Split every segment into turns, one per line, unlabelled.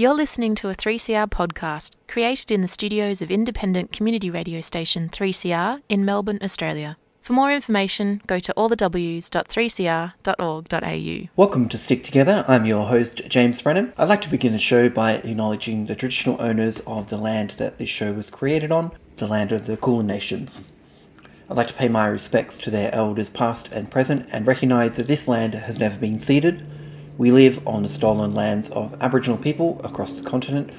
You're listening to a 3CR podcast created in the studios of independent community radio station 3CR in Melbourne, Australia. For more information, go to allthews.3cr.org.au.
Welcome to Stick Together. I'm your host, James Brennan. I'd like to begin the show by acknowledging the traditional owners of the land that this show was created on, the land of the Kulin Nations. I'd like to pay my respects to their elders past and present and recognise that this land has never been ceded. We live on the stolen lands of Aboriginal people across the continent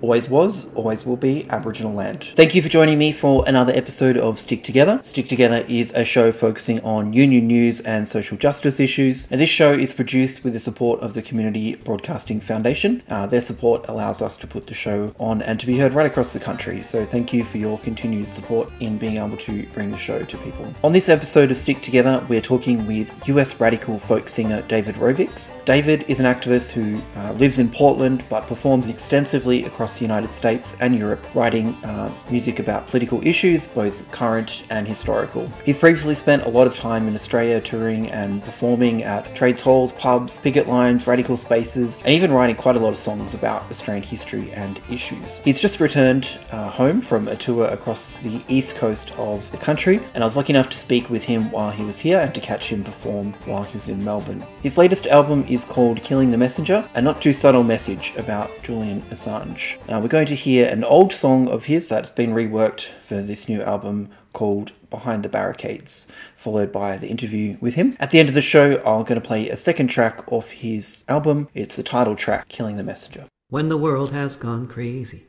always was, always will be Aboriginal land. Thank you for joining me for another episode of Stick Together. Stick Together is a show focusing on union news and social justice issues, and this show is produced with the support of the Community Broadcasting Foundation. Uh, their support allows us to put the show on and to be heard right across the country, so thank you for your continued support in being able to bring the show to people. On this episode of Stick Together, we're talking with US radical folk singer David Rovics. David is an activist who uh, lives in Portland but performs extensively across across the United States and Europe, writing uh, music about political issues, both current and historical. He's previously spent a lot of time in Australia touring and performing at trades halls, pubs, picket lines, radical spaces, and even writing quite a lot of songs about Australian history and issues. He's just returned uh, home from a tour across the east coast of the country, and I was lucky enough to speak with him while he was here and to catch him perform while he was in Melbourne. His latest album is called Killing the Messenger, a not too subtle message about Julian Assange. Uh, we're going to hear an old song of his that's been reworked for this new album called Behind the Barricades, followed by the interview with him. At the end of the show, I'm going to play a second track off his album. It's the title track, Killing the Messenger.
When the world has gone crazy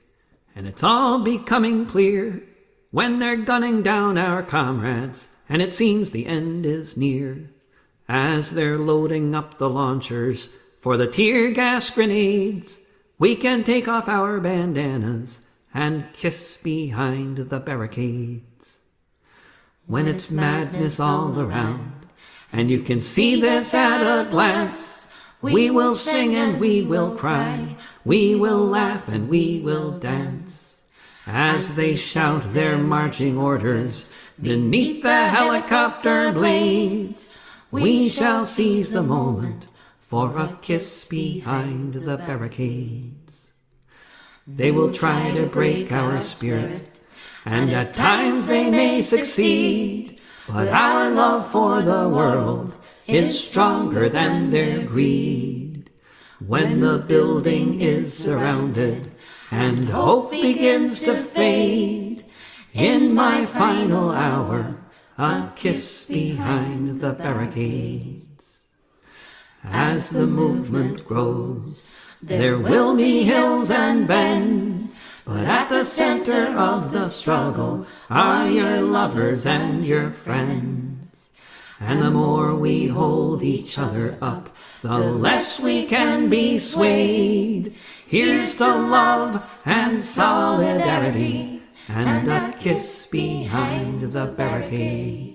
and it's all becoming clear, when they're gunning down our comrades and it seems the end is near, as they're loading up the launchers for the tear gas grenades. We can take off our bandanas and kiss behind the barricades. When it's madness all around, and you can see this at a glance, we will sing and we will cry, we will laugh and we will dance. As they shout their marching orders beneath the helicopter blades, we shall seize the moment for a kiss behind the barricades. They will try to break our spirit, and at times they may succeed, but our love for the world is stronger than their greed. When the building is surrounded and hope begins to fade, in my final hour, a kiss behind the barricade. As the movement grows, there will be hills and bends, but at the center of the struggle are your lovers and your friends. And the more we hold each other up, the less we can be swayed. Here's the love and solidarity, and a kiss behind the barricade.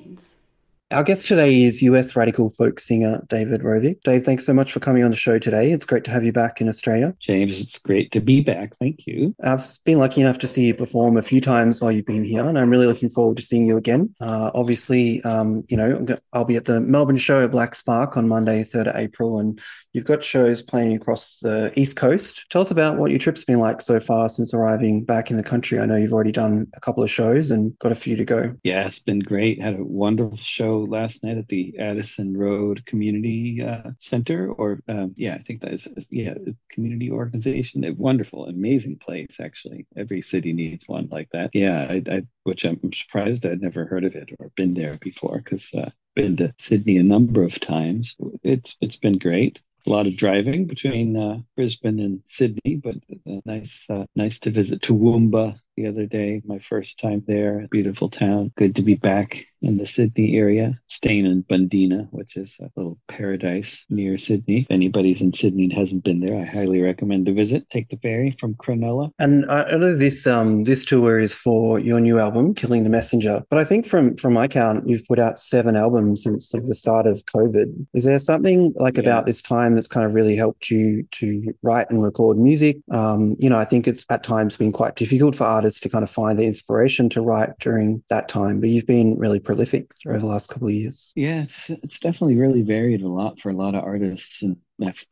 Our guest today is US radical folk singer David Rovics. Dave, thanks so much for coming on the show today. It's great to have you back in Australia.
James, it's great to be back. Thank you.
I've been lucky enough to see you perform a few times while you've been here, and I'm really looking forward to seeing you again. Uh, obviously, um, you know, I'll be at the Melbourne show at Black Spark on Monday, 3rd of April, and You've got shows playing across the East Coast. Tell us about what your trip's been like so far since arriving back in the country. I know you've already done a couple of shows and got a few to go.
Yeah, it's been great. Had a wonderful show last night at the Addison Road Community uh, Center, or um, yeah, I think that is yeah, community organization. A wonderful, amazing place. Actually, every city needs one like that. Yeah, I, I which I'm surprised I'd never heard of it or been there before because. Uh, been to Sydney a number of times. It's it's been great a lot of driving between uh, Brisbane and Sydney, but uh, nice uh, nice to visit Toowoomba the other day. My first time there. Beautiful town. Good to be back in the Sydney area, staying in Bundeena, which is a little paradise near Sydney. If anybody's in Sydney and hasn't been there, I highly recommend to visit. Take the ferry from Cronulla.
And I know this um this tour is for your new album, Killing the Messenger. But I think from from my count, you've put out seven albums since the start of COVID. Is there something like yeah. about this time that's kind of really helped you to write and record music? Um, you know, I think it's at times been quite difficult for artists to kind of find the inspiration to write during that time. But you've been really prolific through the last couple of years.
Yeah, it's, it's definitely really varied a lot for a lot of artists. And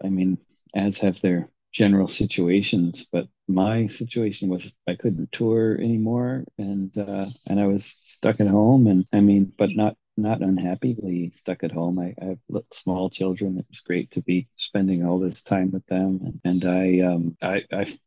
I mean, as have their general situations, but my situation was I couldn't tour anymore, and uh, and I was stuck at home, and I mean, but not not unhappily stuck at home. I, I have small children. It was great to be spending all this time with them, and, and I um I I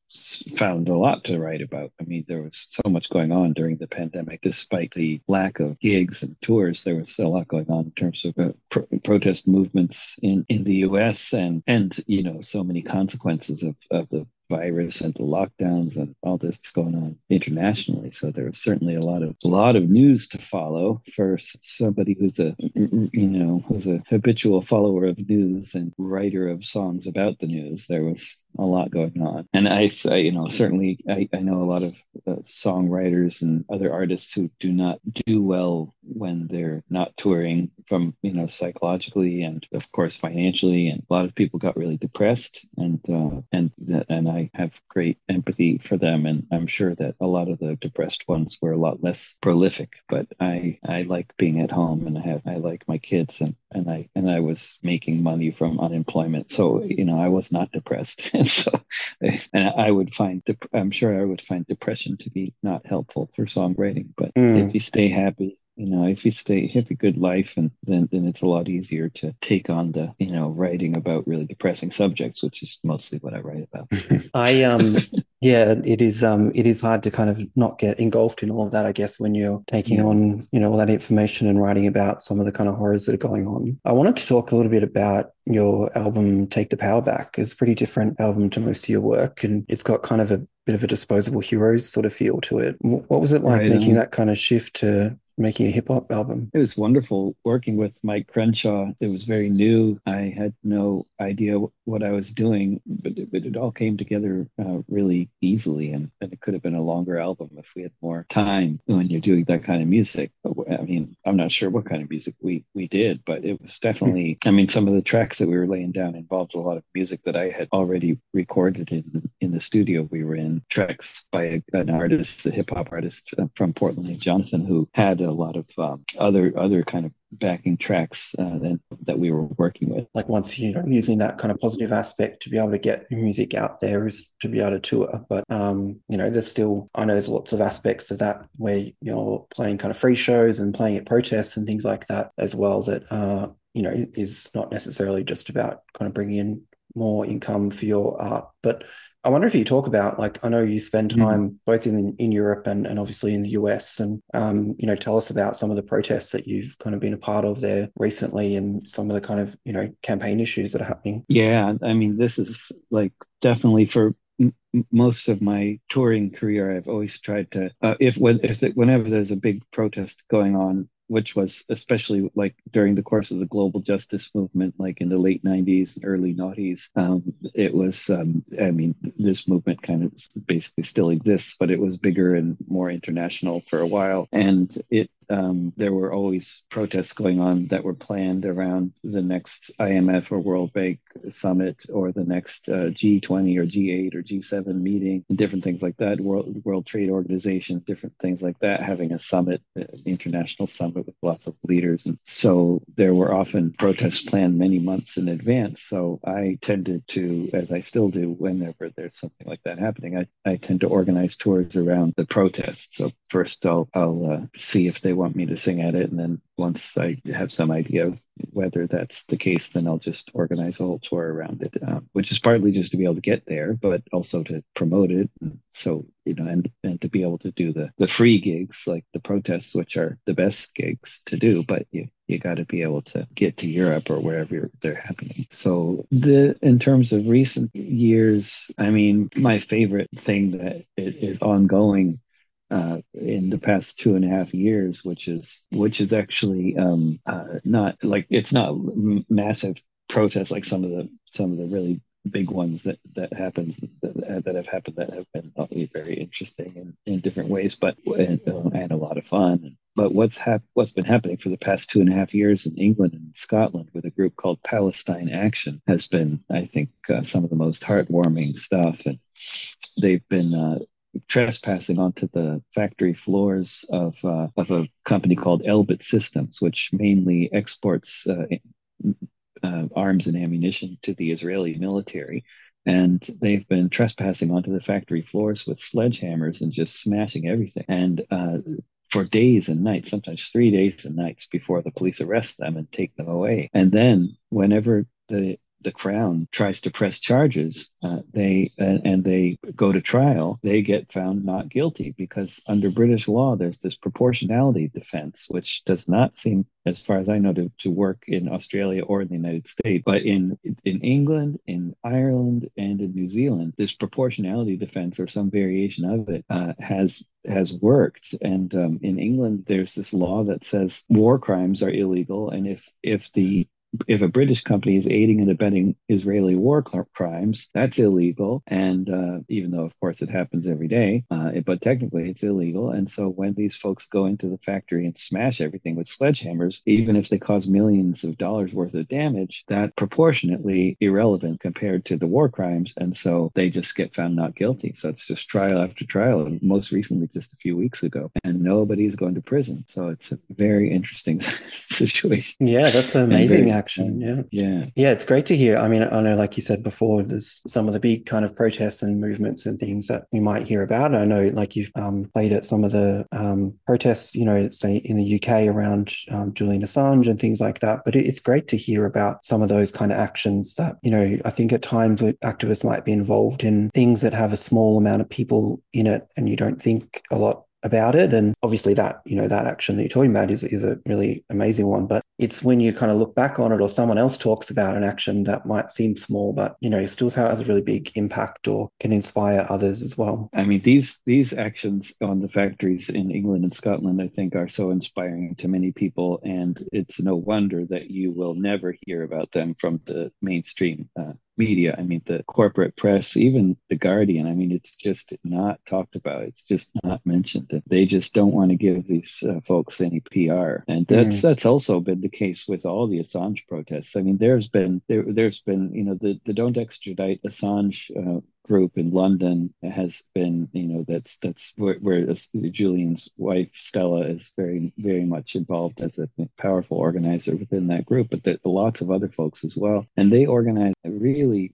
found a lot to write about. I mean, there was so much going on during the pandemic, despite the lack of gigs and tours. There was a lot going on in terms of uh, pro- protest movements in in the U.S. and and you know so many consequences of of the virus and the lockdowns and all this going on internationally. So there was certainly a lot of a lot of news to follow for somebody who's a you know who's a habitual follower of news and writer of songs about the news. There was a lot going on, and I, you know certainly I, I know a lot of uh, songwriters and other artists who do not do well when they're not touring from you know psychologically and of course financially and a lot of people got really depressed and uh, and and I have great empathy for them and I'm sure that a lot of the depressed ones were a lot less prolific but I I like being at home and I have I like my kids and and I and I was making money from unemployment. So you know I was not depressed. And so and I would find I'm sure I would find depression to be not helpful for songwriting. But mm. if you stay happy you know if you stay have a good life and then then it's a lot easier to take on the you know writing about really depressing subjects which is mostly what i write about.
I um yeah it is um it is hard to kind of not get engulfed in all of that i guess when you're taking yeah. on you know all that information and writing about some of the kind of horrors that are going on i wanted to talk a little bit about your album take the power back it's a pretty different album to most of your work and it's got kind of a bit of a disposable heroes sort of feel to it what was it like right, making um, that kind of shift to making a hip hop album.
It was wonderful working with Mike Crenshaw. It was very new. I had no idea what I was doing, but it, but it all came together uh, really easily. And, and it could have been a longer album if we had more time when you're doing that kind of music. I mean, I'm not sure what kind of music we, we did, but it was definitely, I mean, some of the tracks that we were laying down involved a lot of music that I had already recorded in, in the studio we were in, tracks by an artist, a hip hop artist uh, from Portland Jonathan, who had a lot of um, other other kind of backing tracks uh, that, that we were working with.
Like once you know using that kind of positive aspect to be able to get music out there is to be able to tour. But um, you know, there's still I know there's lots of aspects of that where you're playing kind of free shows and playing at protests and things like that as well. That uh, you know is not necessarily just about kind of bringing in more income for your art, but I wonder if you talk about like I know you spend mm. time mm. both in in Europe and, and obviously in the US, and um, you know tell us about some of the protests that you've kind of been a part of there recently, and some of the kind of you know campaign issues that are happening.
Yeah, I mean this is like definitely for most of my touring career, I've always tried to, uh, if when if the, whenever there's a big protest going on, which was especially like during the course of the global justice movement, like in the late 90s and early noughties. Um, it was, um, I mean, this movement kind of basically still exists, but it was bigger and more international for a while. And it um, there were always protests going on that were planned around the next IMF or World Bank summit or the next uh, G20 or G8 or G7 meeting, different things like that. World World Trade Organization, different things like that, having a summit, an international summit with lots of leaders, and so there were often protests planned many months in advance. So I tended to, as I still do, whenever there's something like that happening, I, I tend to organize tours around the protests. So first, I'll I'll uh, see if they want me to sing at it. And then once I have some idea whether that's the case, then I'll just organize a whole tour around it, uh, which is partly just to be able to get there, but also to promote it. So, you know, and, and to be able to do the, the free gigs, like the protests, which are the best gigs to do, but you, you got to be able to get to Europe or wherever they're happening. So the in terms of recent years, I mean, my favorite thing that it is ongoing uh, in the past two and a half years, which is which is actually um, uh, not like it's not massive protests like some of the some of the really big ones that that happens that, that have happened that have been very interesting in, in different ways, but and, and a lot of fun. But what's hap- what's been happening for the past two and a half years in England and Scotland with a group called Palestine Action has been, I think, uh, some of the most heartwarming stuff. And they've been uh, trespassing onto the factory floors of, uh, of a company called Elbit Systems, which mainly exports uh, uh, arms and ammunition to the Israeli military. and they've been trespassing onto the factory floors with sledgehammers and just smashing everything. And uh, for days and nights, sometimes three days and nights before the police arrest them and take them away. And then whenever the the crown tries to press charges, uh, they uh, and they go to trial, they get found not guilty because under British law, there's this proportionality defense, which does not seem, as far as I know, to, to work in Australia or in the United States. But in in England, in Ireland, and in New Zealand, this proportionality defense or some variation of it uh, has has worked. And um, in England, there's this law that says war crimes are illegal, and if if the if a British company is aiding and abetting Israeli war crimes, that's illegal. And uh, even though, of course, it happens every day, uh, but technically it's illegal. And so when these folks go into the factory and smash everything with sledgehammers, even if they cause millions of dollars worth of damage, that proportionately irrelevant compared to the war crimes. And so they just get found not guilty. So it's just trial after trial. And most recently, just a few weeks ago, and nobody's going to prison. So it's a very interesting situation.
Yeah, that's amazing action.
Yeah.
Yeah. Yeah, it's great to hear. I mean, I know, like you said before, there's some of the big kind of protests and movements and things that we might hear about. I know, like you've um, played at some of the um, protests, you know, say in the UK around um, Julian Assange and things like that. But it, it's great to hear about some of those kind of actions that, you know, I think at times activists might be involved in things that have a small amount of people in it and you don't think a lot about it. And obviously that, you know, that action that you're talking about is, is a really amazing one. But it's when you kind of look back on it or someone else talks about an action that might seem small, but you know, still has a really big impact or can inspire others as well.
I mean, these these actions on the factories in England and Scotland, I think, are so inspiring to many people. And it's no wonder that you will never hear about them from the mainstream uh, media. I mean, the corporate press, even the Guardian. I mean, it's just not talked about. It's just not mentioned. They just don't want to give these uh, folks any PR, and that's mm. that's also been the case with all the Assange protests. I mean, there's been there there's been you know the the don't extradite Assange uh, group in London has been, you know, that's that's where, where Julian's wife Stella is very very much involved as a powerful organizer within that group, but there lots of other folks as well, and they organize really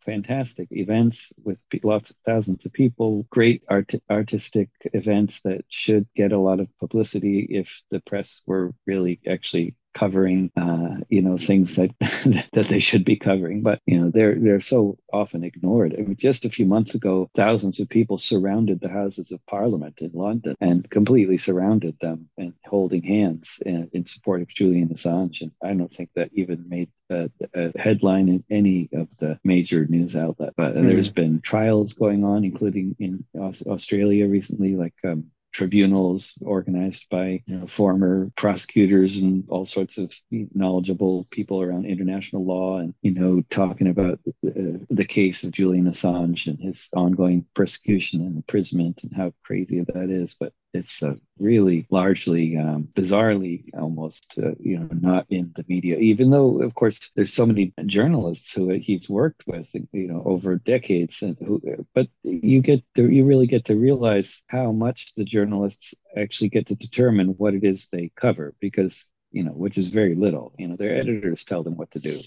fantastic events with lots of thousands of people, great art- artistic events that should get a lot of publicity if the press were really actually covering uh, you know things that that they should be covering. But you know they're they're so often ignored. I mean, just a few months ago thousands of people surrounded the houses of parliament in london and completely surrounded them and holding hands in, in support of julian assange. And i don't think that even made a, a headline in any of the major news outlet but mm. there's been trials going on including in australia recently like um, tribunals organized by you know, former prosecutors and all sorts of knowledgeable people around international law and you know talking about the, the case of Julian Assange and his ongoing persecution and imprisonment and how crazy that is. But it's uh, really largely um, bizarrely almost uh, you know not in the media even though of course there's so many journalists who he's worked with you know over decades and who but you get to you really get to realize how much the journalists actually get to determine what it is they cover because you know which is very little. You know their editors tell them what to do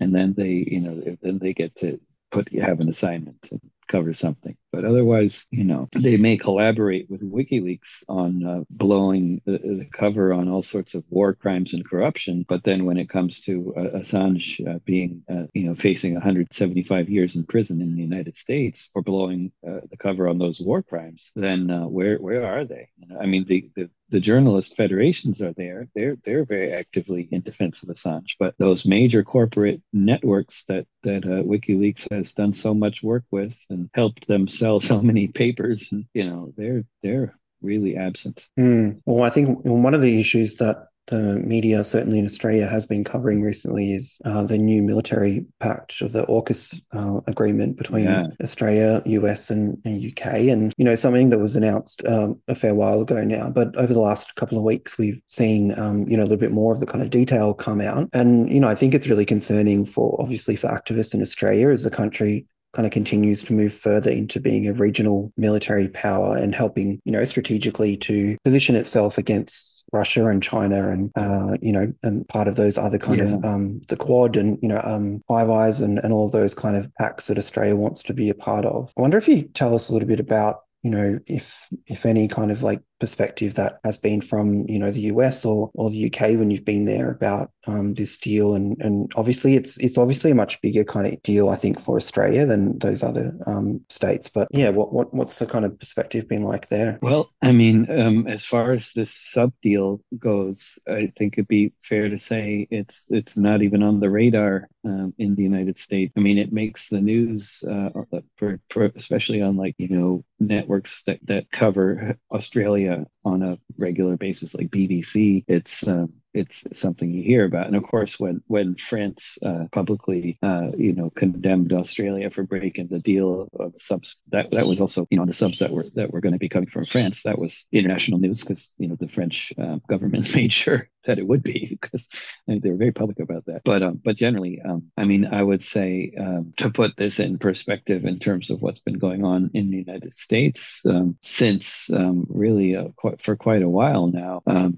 and then they you know then they get to put have an assignment and cover something. But otherwise, you know, they may collaborate with WikiLeaks on uh, blowing the, the, cover on all sorts of war crimes and corruption. But then when it comes to uh, Assange uh, being, uh, you know, facing 175 years in prison in the United States for blowing uh, the cover on those war crimes, then uh, where where are they? I mean, the, the the journalist federations are there. They're they're very actively in defense of Assange. But those major corporate networks that that uh, WikiLeaks has done so much work with and helped them sell so many papers, and you know they're they're really absent.
Mm. Well, I think one of the issues that the media, certainly in Australia, has been covering recently is uh, the new military pact of the AUKUS uh, agreement between yeah. Australia, US, and, and, UK. And, you know, something that was announced um, a fair while ago now. But over the last couple of weeks, we've seen, um, you know, a little bit more of the kind of detail come out. And, you know, I think it's really concerning for, obviously, for activists in Australia as a country kind of continues to move further into being a regional military power and helping, you know, strategically to position itself against Russia and China and, uh, you know, and part of those other kind yeah. of um, the Quad and, you know, um, Five Eyes and, and all of those kind of pacts that Australia wants to be a part of. I wonder if you tell us a little bit about you know, if if any kind of like perspective that has been from you know the US or or the UK when you've been there about um, this deal, and and obviously it's it's obviously a much bigger kind of deal I think for Australia than those other um, states. But yeah, what what what's the kind of perspective been like there?
Well, I mean, um, as far as this sub deal goes, I think it'd be fair to say it's it's not even on the radar um, in the United States. I mean, it makes the news uh, for, for especially on like you know networks that, that cover Australia on a regular basis, like BBC. It's um, it's something you hear about. And of course, when when France uh, publicly, uh, you know, condemned Australia for breaking the deal of subs, that that was also, you know, the subs that were that were going to be coming from France. That was international news because you know the French uh, government made sure that it would be because they were very public about that. But um, but generally, um, I mean, I would say um, to put this in perspective in terms of what's been going on in the United States um, since um, really uh, for quite a while now, um,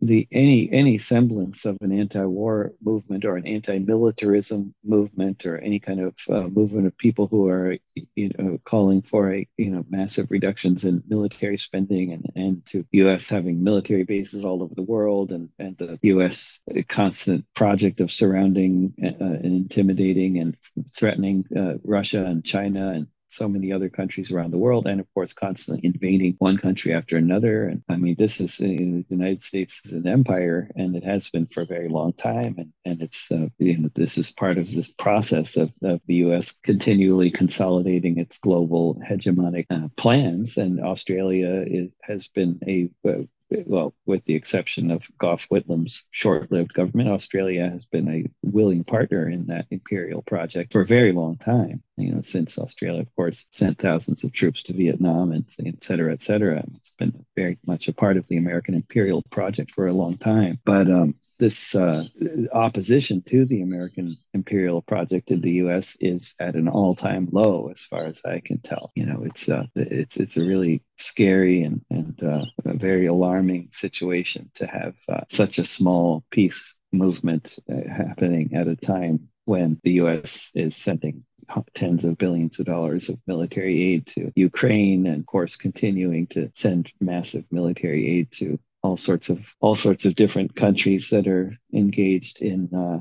the any any semblance of an anti-war movement or an anti-militarism movement or any kind of uh, movement of people who are you know calling for a you know massive reductions in military spending and and to U.S. having military bases all over the world and and the U.S. constant project of surrounding uh, and intimidating and threatening uh, Russia and China and so many other countries around the world, and of course, constantly invading one country after another. And I mean, this is the United States is an empire, and it has been for a very long time. And and it's uh, you know this is part of this process of, of the U.S. continually consolidating its global hegemonic uh, plans. And Australia is, has been a, a well, with the exception of Gough Whitlam's short lived government, Australia has been a willing partner in that imperial project for a very long time. You know, since Australia, of course, sent thousands of troops to Vietnam and et cetera, et cetera. It's been very much a part of the American imperial project for a long time. But um, this uh, opposition to the American imperial project in the U.S. is at an all-time low, as far as I can tell. You know, it's uh, it's it's a really scary and and uh, a very alarming situation to have uh, such a small peace movement uh, happening at a time when the U.S. is sending tens of billions of dollars of military aid to Ukraine, and of course, continuing to send massive military aid to all sorts of all sorts of different countries that are engaged in uh,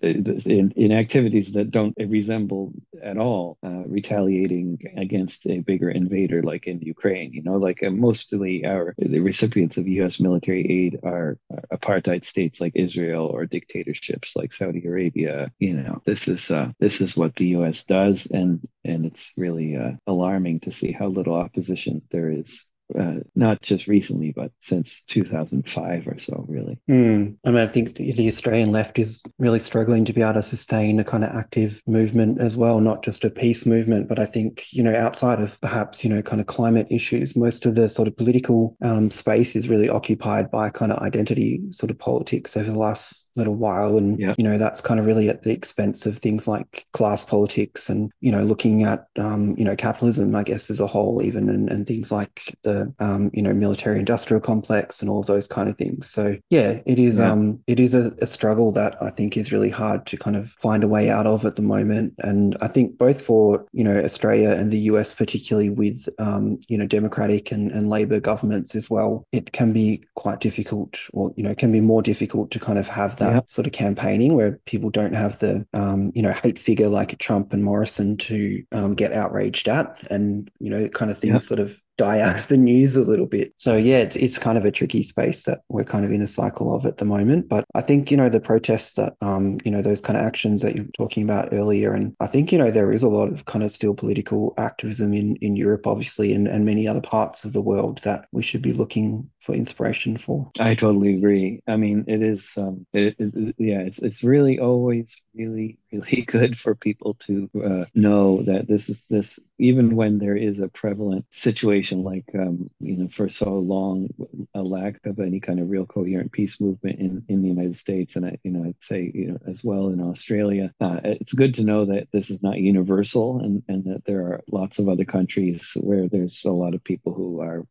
in, in, activities that don't resemble at all uh, retaliating against a bigger invader like in Ukraine. You know, like uh, mostly our the recipients of U.S. military aid are, apartheid states like Israel or dictatorships like Saudi Arabia. You know, this is uh, this is what the U.S. does, and and it's really uh, alarming to see how little opposition there is uh, not just recently, but since 2005 or so, really.
Mm. I mean, I think the, Australian left is really struggling to be able to sustain a kind of active movement as well, not just a peace movement. But I think, you know, outside of perhaps, you know, kind of climate issues, most of the sort of political um, space is really occupied by kind of identity sort of politics over the last little while. And, yeah. you know, that's kind of really at the expense of things like class politics and, you know, looking at, um, you know, capitalism, I guess, as a whole, even, and, and things like the um, you know military industrial complex and all of those kind of things. So yeah, it is yeah. um, it is a, a, struggle that I think is really hard to kind of find a way out of at the moment. And I think both for you know Australia and the US, particularly with um, you know democratic and, and Labor governments as well, it can be quite difficult, or you know, can be more difficult to kind of have that yeah. sort of campaigning where people don't have the um, you know hate figure like Trump and Morrison to um, get outraged at, and you know, kind of things yeah. sort of die out of the news a little bit. So yeah, it's, it's kind of a tricky space that we're kind of in a cycle of at the moment. But I think, you know, the protests that, um, you know, those kind of actions that you're talking about earlier. And I think, you know, there is a lot of kind of still political activism in, in Europe, obviously, and, and many other parts of the world that we should be looking for inspiration for.
I totally agree. I mean, it is, um, it, it, yeah, it's it's really always really really good for people to uh, know that this is this even when there is a prevalent situation like um, you know for so long a lack of any kind of real coherent peace movement in in the United States and I, you know I'd say you know as well in Australia uh, it's good to know that this is not universal and and that there are lots of other countries where there's a lot of people who are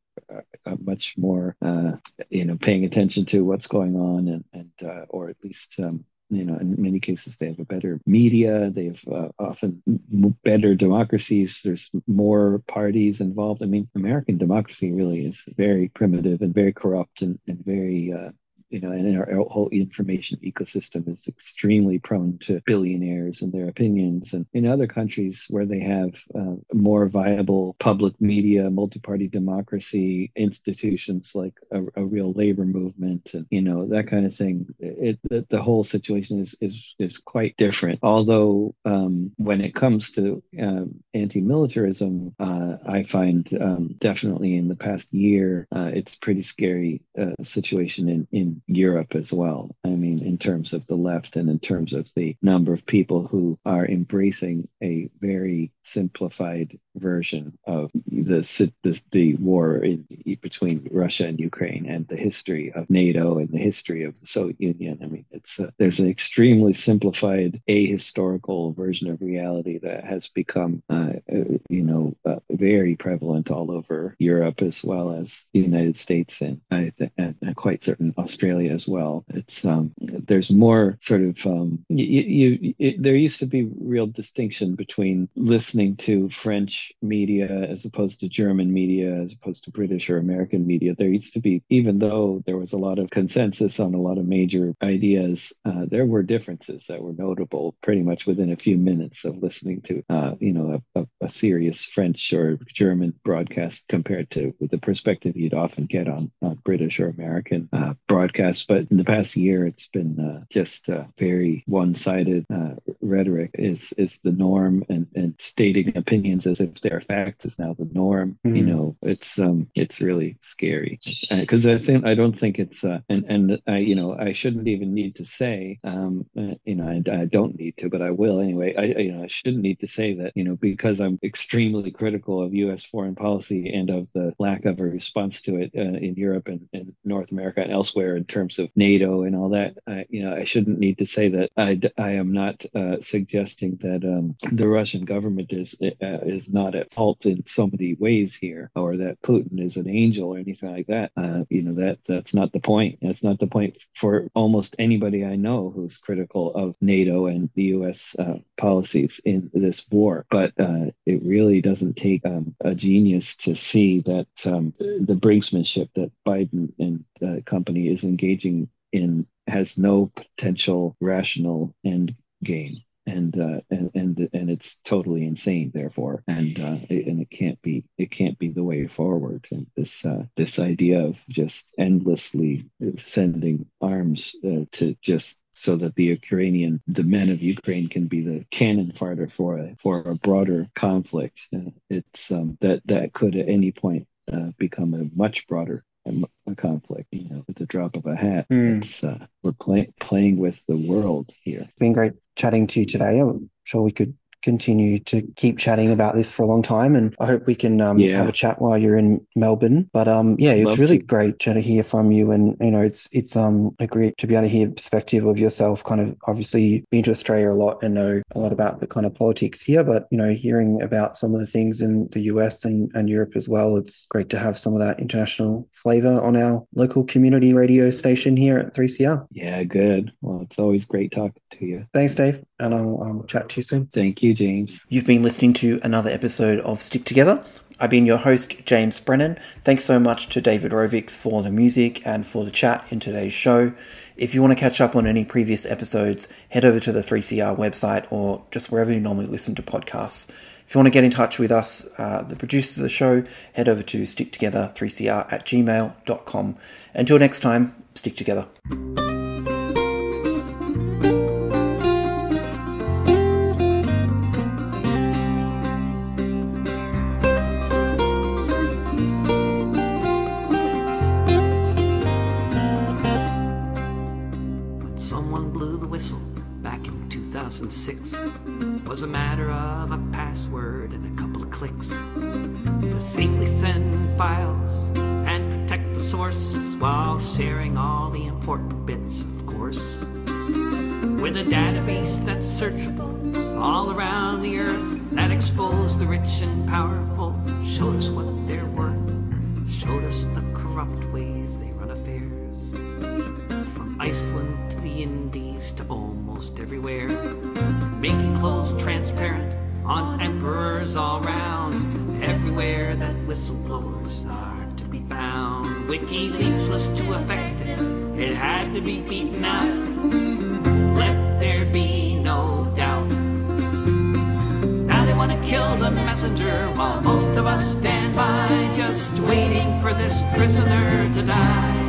much more, uh, you know, paying attention to what's going on, and and uh, or at least um, you know, in many cases, they have a better media. They have uh, often better democracies. There's more parties involved. I mean, American democracy really is very primitive and very corrupt and, and very uh, you know, and our, our, whole information ecosystem is extremely prone to billionaires and their opinions. And in other countries where they have uh, more viable public media, multi-party democracy, institutions like a, a, real labor movement, and you know that kind of thing, it, it, the whole situation is is is quite different. Although um, when it comes to um, anti-militarism, uh, I find um, definitely in the past year, uh, it's pretty scary uh, situation in in Europe as well. I mean, in terms of the left and in terms of the number of people who are embracing a very simplified version of the the, the war in, between Russia and Ukraine and the history of NATO and the history of the Soviet Union. I mean, it's a, there's an extremely simplified ahistorical version of reality that has become, uh, uh, you know, uh, very prevalent all over Europe as well as the United States and I and, and quite certain Australia as well. It's um, there's more sort of um, you, you it, there used to be real distinction between listening to French media as opposed to German media, as opposed to British or American media. There used to be, even though there was a lot of consensus on a lot of major ideas, uh, there were differences that were notable pretty much within a few minutes of listening to, uh, you know, a, a, a, serious French or German broadcast compared to with the perspective you'd often get on, on British or American uh, broadcasts. But in the past year, it's been uh, just very one-sided uh, rhetoric is is the norm, and and stating opinions as if they're facts is now the norm. Mm. You hmm. know, it's um, it's really scary because uh, I think I don't think it's uh, and and I you know I shouldn't even need to say um, uh, you know I, I don't need to, but I will anyway. I you know I shouldn't need to say that you know because I'm extremely critical of U.S. foreign policy and of the lack of a response to it uh, in Europe and, and North America and elsewhere in terms of NATO and all that. I, you know I shouldn't need to say that I, I am not uh, suggesting that um, the Russian government is uh, is not at fault in so many ways here, or that Putin is an angel or anything like that. Uh, you know that that's not the point. That's not the point for almost anybody I know who's critical of NATO and the U.S. Uh, policies in this war. But uh, it really doesn't take um, a genius to see that um, the brinksmanship that Biden and uh, company is engaging in has no potential rational end game and uh, and and and it's totally insane therefore and uh, it, and it can't be it can't be the way forward and this uh, this idea of just endlessly sending arms uh, to just so that the Ukrainian, the men of Ukraine, can be the cannon fodder for a for a broader conflict. Uh, it's um, that that could at any point uh, become a much broader a conflict, you know, with the drop of a hat. Mm. It's uh, we're playing playing with the world here.
It's been great chatting to you today. I'm sure we could continue to keep chatting about this for a long time. And I hope we can um, yeah. have a chat while you're in Melbourne. But um, yeah, it's Love really to. great to hear from you. And, you know, it's, it's um, great to be able to hear perspective of yourself, kind of obviously been to Australia a lot and know a lot about the kind of politics here. But, you know, hearing about some of the things in the US and, and Europe as well, it's great to have some of that international flavor on our local community radio station here at 3CR.
Yeah, good. Well, it's always great talking to you.
Thanks, Dave. And I'll um, chat to you soon.
Thank you. James.
You've been listening to another episode of Stick Together. I've been your host, James Brennan. Thanks so much to David Rovics for the music and for the chat in today's show. If you want to catch up on any previous episodes, head over to the 3CR website or just wherever you normally listen to podcasts. If you want to get in touch with us, uh, the producers of the show, head over to sticktogether3cr at gmail.com. Until next time, stick together.
Six was a matter of a password and a couple of clicks to safely send files and protect the source while sharing all the important bits, of course. With a database that's searchable all around the earth that exposed the rich and powerful, showed us what they're worth, showed us the corrupt ways they run affairs. From Iceland Indies to almost everywhere, making clothes transparent on emperors all round, everywhere that whistleblowers are to be found. WikiLeaks was too effective, it had to be beaten out. Let there be no doubt. Now they want to kill the messenger while most of us stand by, just waiting for this prisoner to die.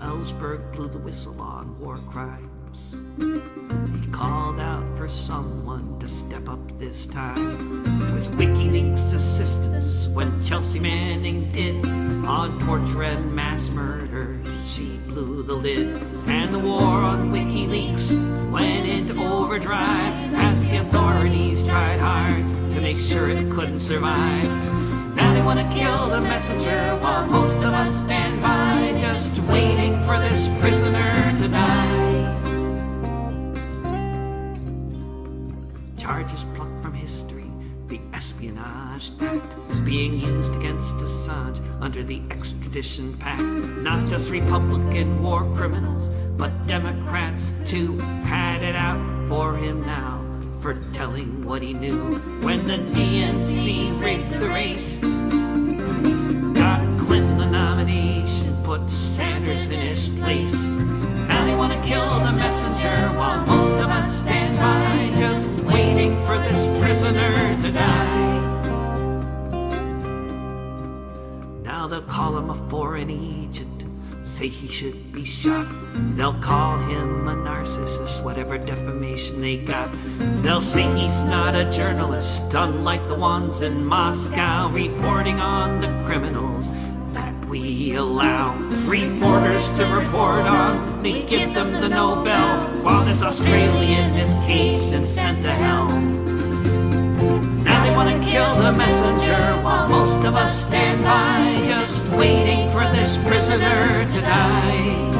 Ellsberg blew the whistle on war crimes. He called out for someone to step up this time. With WikiLeaks assistance, when Chelsea Manning did on torture and mass murder, she blew the lid. And the war on WikiLeaks went into overdrive as the authorities tried hard to make sure it couldn't survive. Now they want to kill the messenger while most of us stand by, just waiting for this prisoner to die. Charges plucked from history, the Espionage Act is being used against Assange under the Extradition Pact. Not just Republican war criminals, but Democrats too had it out for him now for telling what he knew when the DNC rigged the race. Got Clinton the nomination, put Sanders in his place. Now they want to kill the messenger while most of us stand by, just waiting for this prisoner to die. Now they'll call him a foreign agent, say he should be shot. They'll call him a narcissist, whatever defamation they got. They'll say he's not a journalist, unlike the ones in Moscow reporting on the criminals that we allow reporters to report on. They give them the Nobel while this Australian is caged and sent to hell. To kill the messenger while most of us stand by, just waiting for this prisoner to die.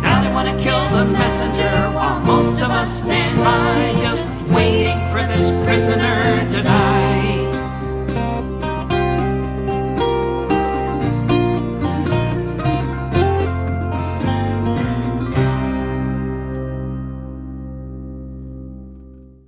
Now they want to kill the messenger while most of us stand by, just waiting for this prisoner to die.